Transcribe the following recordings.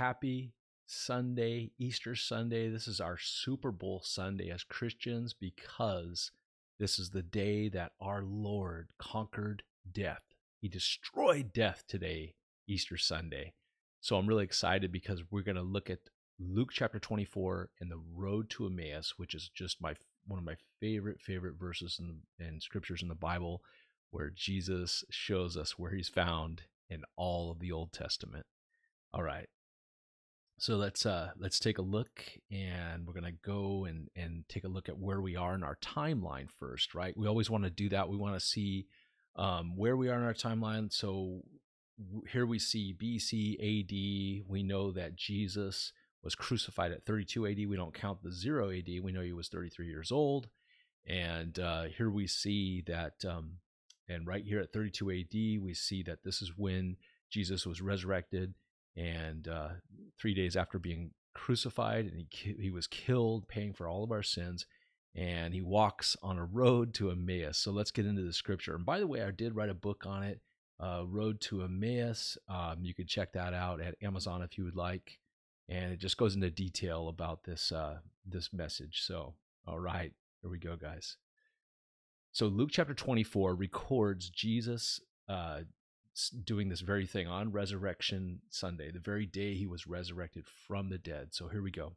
Happy Sunday, Easter Sunday. This is our Super Bowl Sunday as Christians because this is the day that our Lord conquered death. He destroyed death today, Easter Sunday. So I'm really excited because we're going to look at Luke chapter 24 and the road to Emmaus, which is just my one of my favorite favorite verses in in scriptures in the Bible where Jesus shows us where he's found in all of the Old Testament. All right. So let's uh let's take a look and we're to go and and take a look at where we are in our timeline first, right? We always want to do that. We want to see um where we are in our timeline. So here we see BC AD. We know that Jesus was crucified at 32 AD. We don't count the 0 AD. We know he was 33 years old. And uh, here we see that, um, and right here at 32 AD, we see that this is when Jesus was resurrected. And uh, three days after being crucified, and he, he was killed, paying for all of our sins. And he walks on a road to Emmaus. So let's get into the scripture. And by the way, I did write a book on it, uh, Road to Emmaus. Um, you could check that out at Amazon if you would like and it just goes into detail about this uh, this message. So, all right, here we go, guys. So Luke chapter 24 records Jesus uh, doing this very thing on Resurrection Sunday, the very day he was resurrected from the dead. So here we go.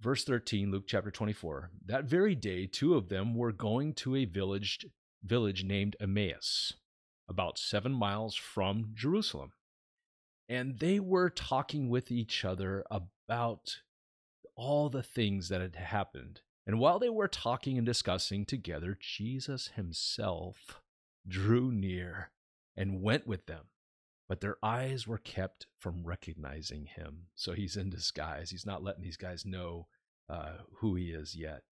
Verse 13, Luke chapter 24. That very day, two of them were going to a village village named Emmaus, about seven miles from Jerusalem and they were talking with each other about all the things that had happened. And while they were talking and discussing together, Jesus himself drew near and went with them. But their eyes were kept from recognizing him. So he's in disguise. He's not letting these guys know uh, who he is yet.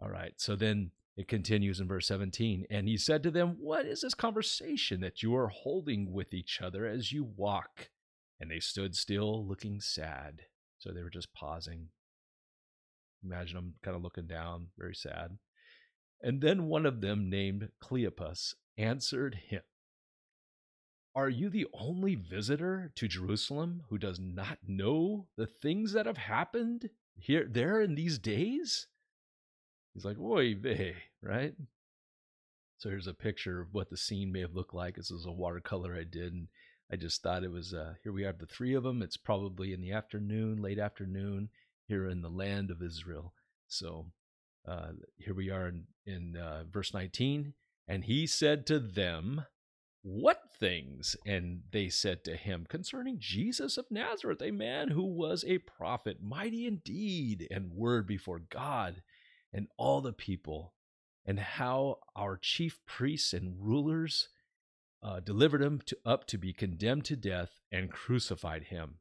All right. So then it continues in verse 17. And he said to them, What is this conversation that you are holding with each other as you walk? And they stood still, looking sad. So they were just pausing. Imagine them kind of looking down, very sad. And then one of them, named Cleopas, answered him Are you the only visitor to Jerusalem who does not know the things that have happened here, there in these days? He's like, "Oy vey," right? So here's a picture of what the scene may have looked like. This is a watercolor I did, and I just thought it was. Uh, here we have the three of them. It's probably in the afternoon, late afternoon, here in the land of Israel. So uh, here we are in, in uh, verse 19. And he said to them, What things? And they said to him, Concerning Jesus of Nazareth, a man who was a prophet, mighty indeed, and word before God and all the people, and how our chief priests and rulers uh, delivered him to, up to be condemned to death and crucified him.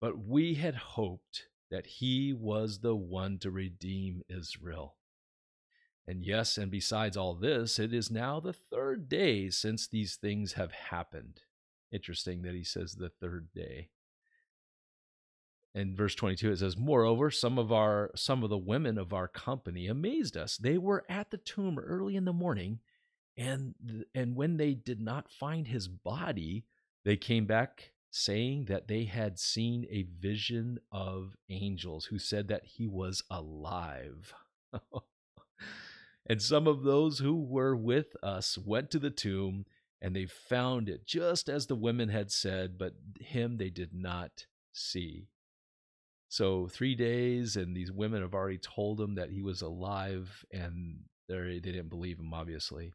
But we had hoped that he was the one to redeem Israel. And yes, and besides all this, it is now the third day since these things have happened. Interesting that he says the third day. In verse 22 it says moreover some of our some of the women of our company amazed us. They were at the tomb early in the morning and and when they did not find his body they came back saying that they had seen a vision of angels who said that he was alive and some of those who were with us went to the tomb and they found it just as the women had said but him they did not see so three days, and these women have already told him that he was alive, and they didn't believe him, obviously.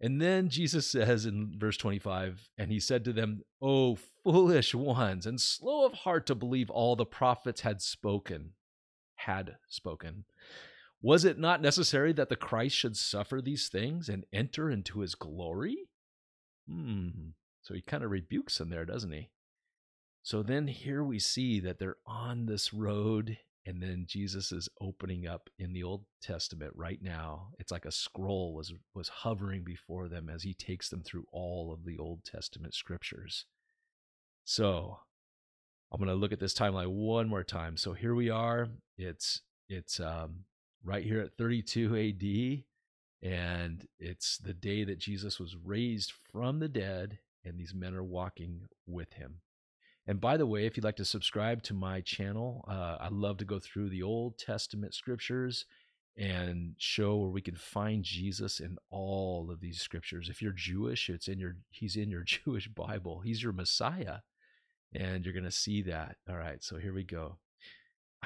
And then Jesus says in verse 25, and he said to them, O foolish ones, and slow of heart to believe all the prophets had spoken, had spoken. Was it not necessary that the Christ should suffer these things and enter into his glory? Hmm. So he kind of rebukes them there, doesn't he? So then here we see that they're on this road, and then Jesus is opening up in the Old Testament right now. It's like a scroll was was hovering before them as he takes them through all of the Old Testament scriptures. So I'm going to look at this timeline one more time. So here we are. It's it's um, right here at 32 AD, and it's the day that Jesus was raised from the dead and these men are walking with him. And by the way, if you'd like to subscribe to my channel, uh, I love to go through the Old Testament scriptures and show where we can find Jesus in all of these scriptures. If you're Jewish, it's in your he's in your Jewish Bible. He's your Messiah. And you're going to see that. All right, so here we go.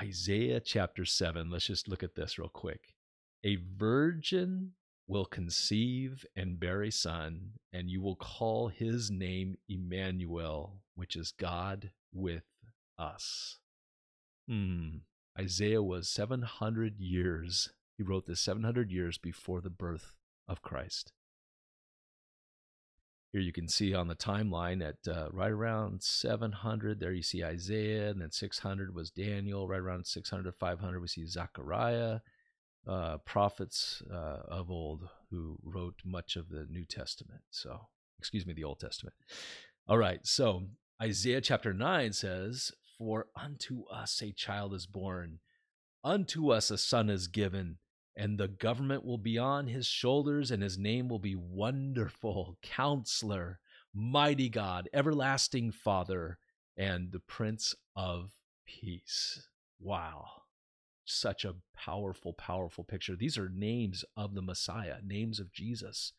Isaiah chapter 7. Let's just look at this real quick. A virgin will conceive and bear a son, and you will call his name Emmanuel, which is God with us. Hmm. Isaiah was 700 years. He wrote this 700 years before the birth of Christ. Here you can see on the timeline at uh, right around 700, there you see Isaiah, and then 600 was Daniel. Right around 600 to 500, we see Zechariah, uh, prophets uh, of old who wrote much of the New Testament. So, excuse me, the Old Testament. All right, so Isaiah chapter 9 says, For unto us a child is born, unto us a son is given and the government will be on his shoulders, and his name will be Wonderful, Counselor, Mighty God, Everlasting Father, and the Prince of Peace. Wow. Such a powerful, powerful picture. These are names of the Messiah, names of Jesus.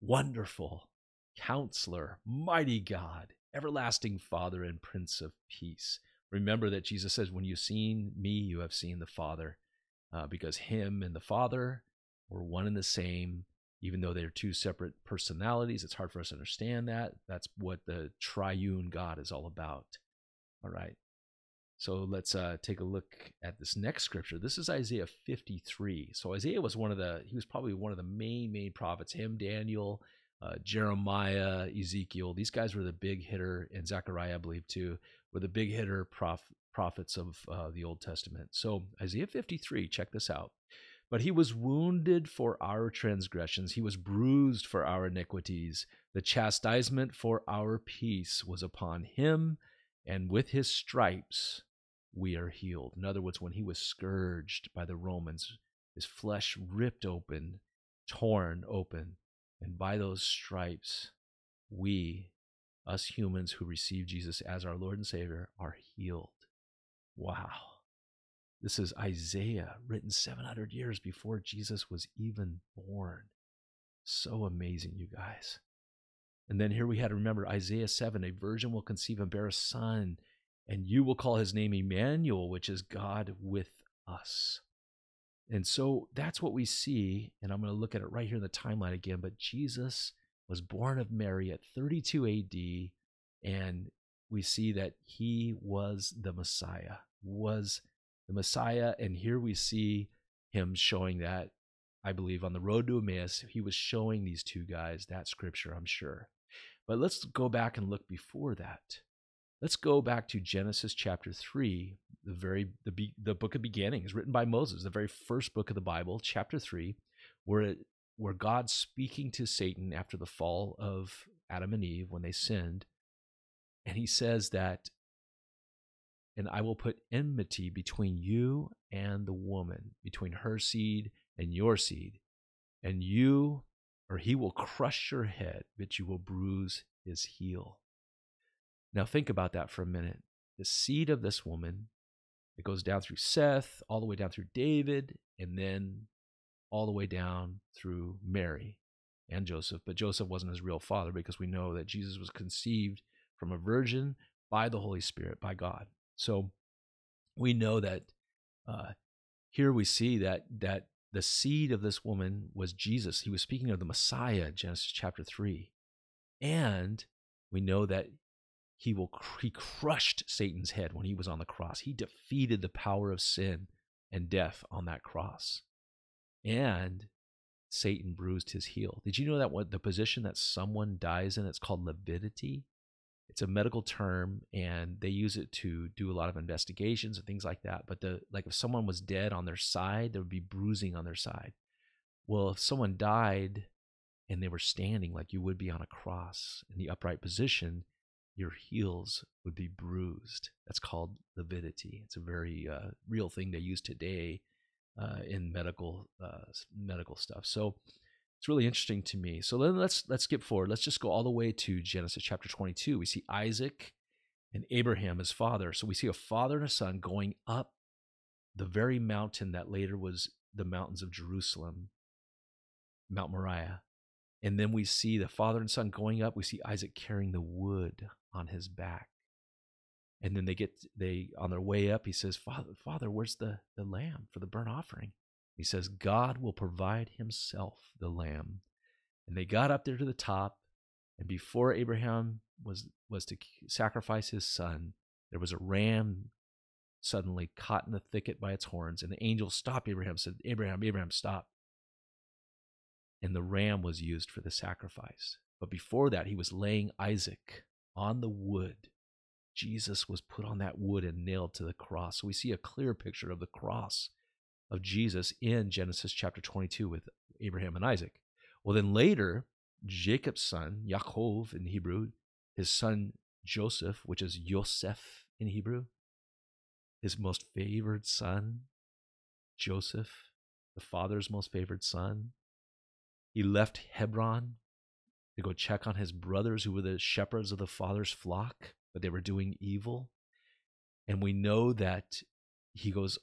Wonderful, Counselor, Mighty God, Everlasting Father, and Prince of Peace. Remember that Jesus says, When you've seen me, you have seen the Father uh, because him and the Father were one and the same, even though they're two separate personalities. It's hard for us to understand that. That's what the triune God is all about. All right. So let's uh, take a look at this next scripture. This is Isaiah 53. So Isaiah was one of the, he was probably one of the main, main prophets. Him, Daniel, uh, Jeremiah, Ezekiel. These guys were the big hitter, and Zechariah, I believe, too, were the big hitter prof- prophets of uh, the Old Testament. So, Isaiah 53, check this out. But he was wounded for our transgressions, he was bruised for our iniquities. The chastisement for our peace was upon him, and with his stripes we are healed. In other words, when he was scourged by the Romans, his flesh ripped open, torn open, and by those stripes, we, us humans who receive Jesus as our Lord and Savior, are healed. Wow. This is Isaiah, written 700 years before Jesus was even born. So amazing, you guys. And then here we had to remember Isaiah 7 a virgin will conceive and bear a son, and you will call his name Emmanuel, which is God with us. And so that's what we see. And I'm going to look at it right here in the timeline again. But Jesus was born of Mary at 32 AD, and we see that he was the Messiah, was the Messiah. And here we see him showing that, I believe, on the road to Emmaus, he was showing these two guys that scripture, I'm sure. But let's go back and look before that. Let's go back to Genesis chapter 3, the very the, the book of beginnings written by Moses, the very first book of the Bible, chapter 3, where it, where God's speaking to Satan after the fall of Adam and Eve when they sinned and he says that, and I will put enmity between you and the woman, between her seed and your seed. And you, or he will crush your head, but you will bruise his heel. Now think about that for a minute. The seed of this woman, it goes down through Seth, all the way down through David, and then all the way down through Mary and Joseph. But Joseph wasn't his real father because we know that Jesus was conceived from a virgin by the Holy Spirit, by God. So we know that uh, here we see that that the seed of this woman was Jesus. He was speaking of the Messiah, Genesis chapter three, and we know that he will he crushed Satan's head when he was on the cross. He defeated the power of sin and death on that cross, and Satan bruised his heel. Did you know that what the position that someone dies in? It's called lividity it's a medical term and they use it to do a lot of investigations and things like that but the like if someone was dead on their side there would be bruising on their side. Well if someone died and they were standing like you would be on a cross in the upright position your heels would be bruised. That's called lividity. It's a very uh, real thing they use today uh, in medical uh, medical stuff. So it's really interesting to me. So then let's let's skip forward. Let's just go all the way to Genesis chapter 22. We see Isaac and Abraham his father. So we see a father and a son going up the very mountain that later was the mountains of Jerusalem, Mount Moriah. And then we see the father and son going up. We see Isaac carrying the wood on his back. And then they get they on their way up, he says, Father, Father, where's the, the lamb for the burnt offering? He says, God will provide himself the lamb. And they got up there to the top, and before Abraham was was to sacrifice his son, there was a ram suddenly caught in the thicket by its horns, and the angel stopped Abraham, said, Abraham, Abraham, stop. And the ram was used for the sacrifice. But before that, he was laying Isaac on the wood. Jesus was put on that wood and nailed to the cross. So we see a clear picture of the cross of Jesus in Genesis chapter 22 with Abraham and Isaac. Well, then later, Jacob's son, Yaakov in Hebrew, his son Joseph, which is Yosef in Hebrew, his most favored son, Joseph, the father's most favored son. He left Hebron to go check on his brothers who were the shepherds of the father's flock, but they were doing evil. And we know that he goes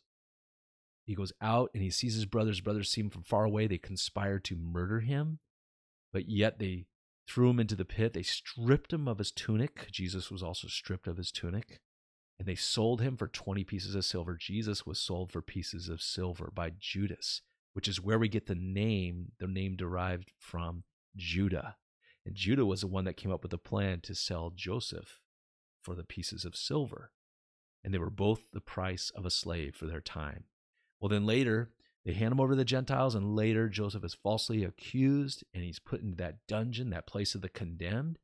he goes out and he sees his brothers. Brothers see him from far away. They conspire to murder him, but yet they threw him into the pit. They stripped him of his tunic. Jesus was also stripped of his tunic and they sold him for 20 pieces of silver. Jesus was sold for pieces of silver by Judas, which is where we get the name, the name derived from Judah. And Judah was the one that came up with the plan to sell Joseph for the pieces of silver. And they were both the price of a slave for their time. Well, then later, they hand him over to the Gentiles, and later Joseph is falsely accused and he's put into that dungeon, that place of the condemned.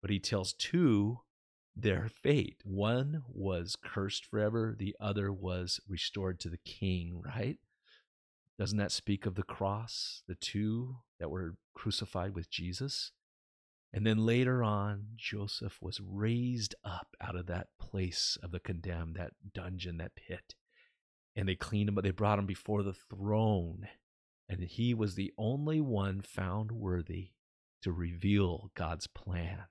But he tells two their fate. One was cursed forever, the other was restored to the king, right? Doesn't that speak of the cross, the two that were crucified with Jesus? And then later on, Joseph was raised up out of that place of the condemned, that dungeon, that pit. And they cleaned him, but they brought him before the throne. And he was the only one found worthy to reveal God's plan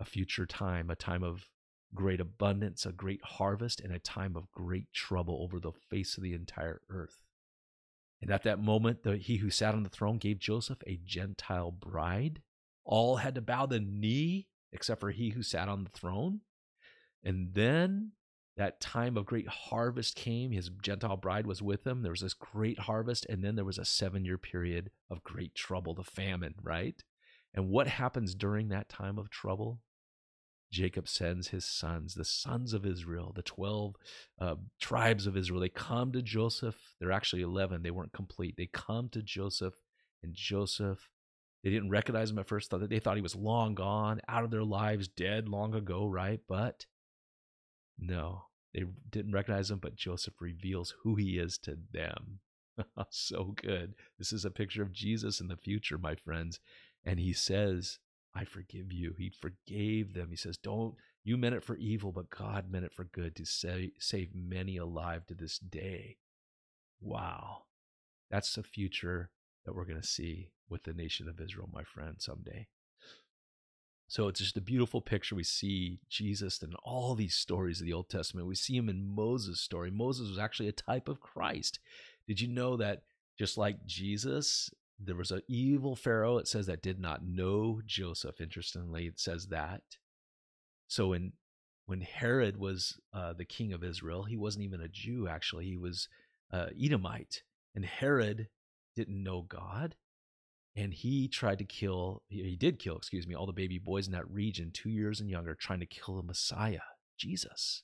a future time, a time of great abundance, a great harvest, and a time of great trouble over the face of the entire earth. And at that moment, the, he who sat on the throne gave Joseph a Gentile bride. All had to bow the knee except for he who sat on the throne. And then that time of great harvest came. His Gentile bride was with him. There was this great harvest. And then there was a seven year period of great trouble, the famine, right? And what happens during that time of trouble? Jacob sends his sons, the sons of Israel, the 12 uh, tribes of Israel. They come to Joseph. They're actually 11. They weren't complete. They come to Joseph, and Joseph, they didn't recognize him at first. Thought that They thought he was long gone, out of their lives, dead long ago, right? But no, they didn't recognize him, but Joseph reveals who he is to them. so good. This is a picture of Jesus in the future, my friends. And he says, I forgive you. He forgave them. He says, Don't, you meant it for evil, but God meant it for good to save, save many alive to this day. Wow. That's the future that we're going to see with the nation of Israel, my friend, someday. So it's just a beautiful picture. We see Jesus in all these stories of the Old Testament. We see him in Moses' story. Moses was actually a type of Christ. Did you know that just like Jesus there was an evil Pharaoh, it says, that did not know Joseph. Interestingly, it says that. So when when Herod was uh, the king of Israel, he wasn't even a Jew, actually. He was uh, Edomite. And Herod didn't know God. And he tried to kill, he did kill, excuse me, all the baby boys in that region, two years and younger, trying to kill the Messiah, Jesus.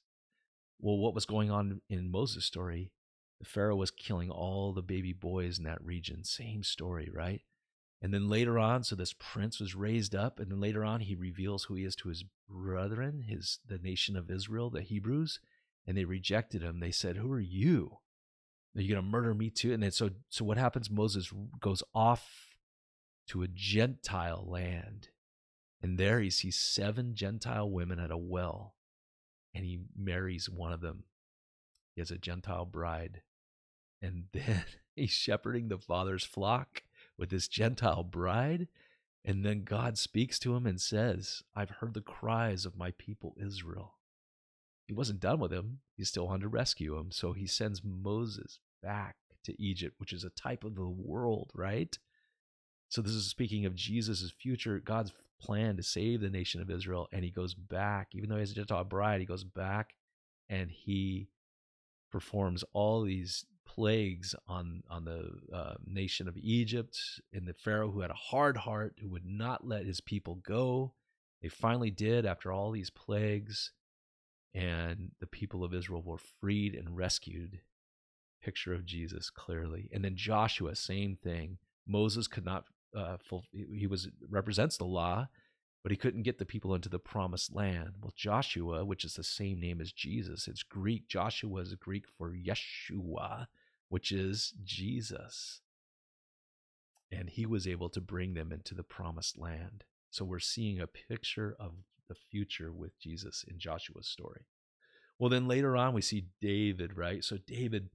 Well, what was going on in Moses' story the Pharaoh was killing all the baby boys in that region. Same story, right? And then later on, so this prince was raised up, and then later on, he reveals who he is to his brethren, his the nation of Israel, the Hebrews, and they rejected him. They said, "Who are you? Are you going to murder me too?" And then so so what happens? Moses goes off to a Gentile land, and there he sees seven Gentile women at a well, and he marries one of them. He has a Gentile bride. And then he's shepherding the father's flock with this Gentile bride. And then God speaks to him and says, I've heard the cries of my people Israel. He wasn't done with him. He still wanted to rescue him. So he sends Moses back to Egypt, which is a type of the world, right? So this is speaking of Jesus' future, God's plan to save the nation of Israel. And he goes back, even though he's a Gentile bride, he goes back and he performs all these plagues on on the uh, nation of Egypt and the Pharaoh who had a hard heart who would not let his people go. They finally did after all these plagues, and the people of Israel were freed and rescued. Picture of Jesus clearly, and then Joshua, same thing. Moses could not. Uh, full, he was represents the law, but he couldn't get the people into the promised land. Well, Joshua, which is the same name as Jesus, it's Greek. Joshua is Greek for Yeshua, which is Jesus. And he was able to bring them into the promised land. So we're seeing a picture of the future with Jesus in Joshua's story. Well, then later on, we see David, right? So David,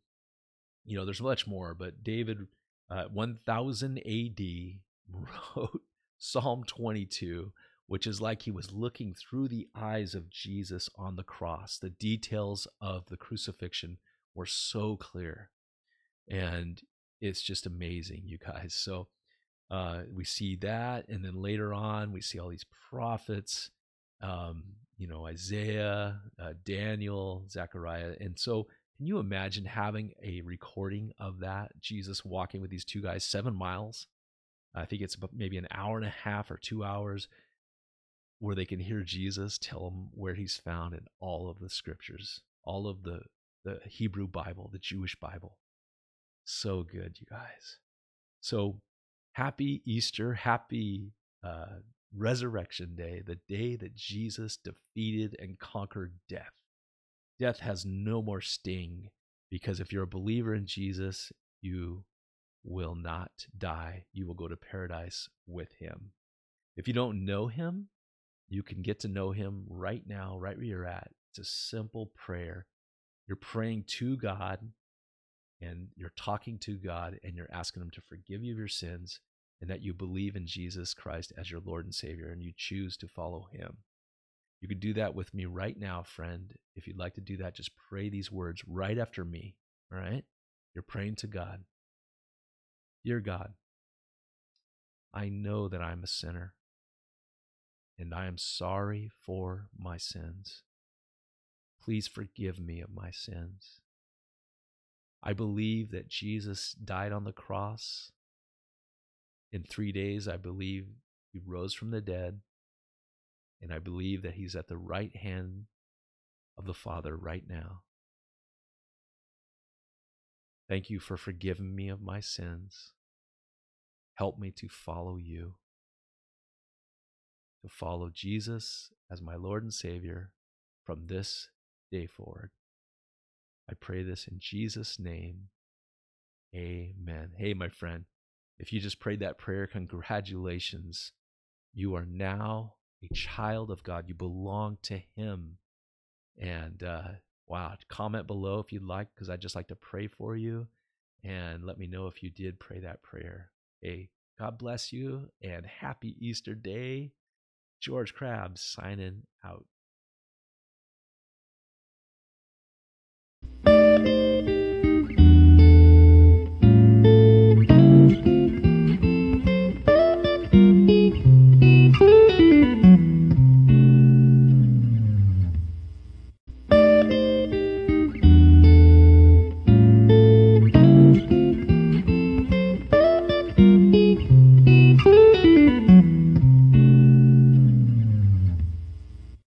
you know, there's much more, but David, uh, 1000 AD, wrote Psalm 22 which is like he was looking through the eyes of Jesus on the cross. The details of the crucifixion were so clear. And it's just amazing, you guys. So uh, we see that. And then later on, we see all these prophets, um, you know, Isaiah, uh, Daniel, Zechariah. And so can you imagine having a recording of that? Jesus walking with these two guys seven miles. I think it's maybe an hour and a half or two hours where they can hear Jesus tell them where he's found in all of the scriptures, all of the, the Hebrew Bible, the Jewish Bible. So good, you guys. So happy Easter, happy uh, Resurrection Day, the day that Jesus defeated and conquered death. Death has no more sting because if you're a believer in Jesus, you will not die. You will go to paradise with him. If you don't know him, you can get to know him right now, right where you're at. It's a simple prayer. You're praying to God and you're talking to God and you're asking him to forgive you of your sins and that you believe in Jesus Christ as your Lord and Savior and you choose to follow him. You could do that with me right now, friend. If you'd like to do that, just pray these words right after me. All right? You're praying to God. Dear God, I know that I'm a sinner and I am sorry for my sins. Please forgive me of my sins. I believe that Jesus died on the cross. In three days, I believe he rose from the dead. And I believe that he's at the right hand of the Father right now. Thank you for forgiving me of my sins. Help me to follow you to follow Jesus as my Lord and Savior from this day forward. I pray this in Jesus' name. Amen. Hey, my friend, if you just prayed that prayer, congratulations. You are now a child of God. You belong to Him. And uh, wow, comment below if you'd like, because I'd just like to pray for you. And let me know if you did pray that prayer. Hey, God bless you and happy Easter day. George Crabb signing out.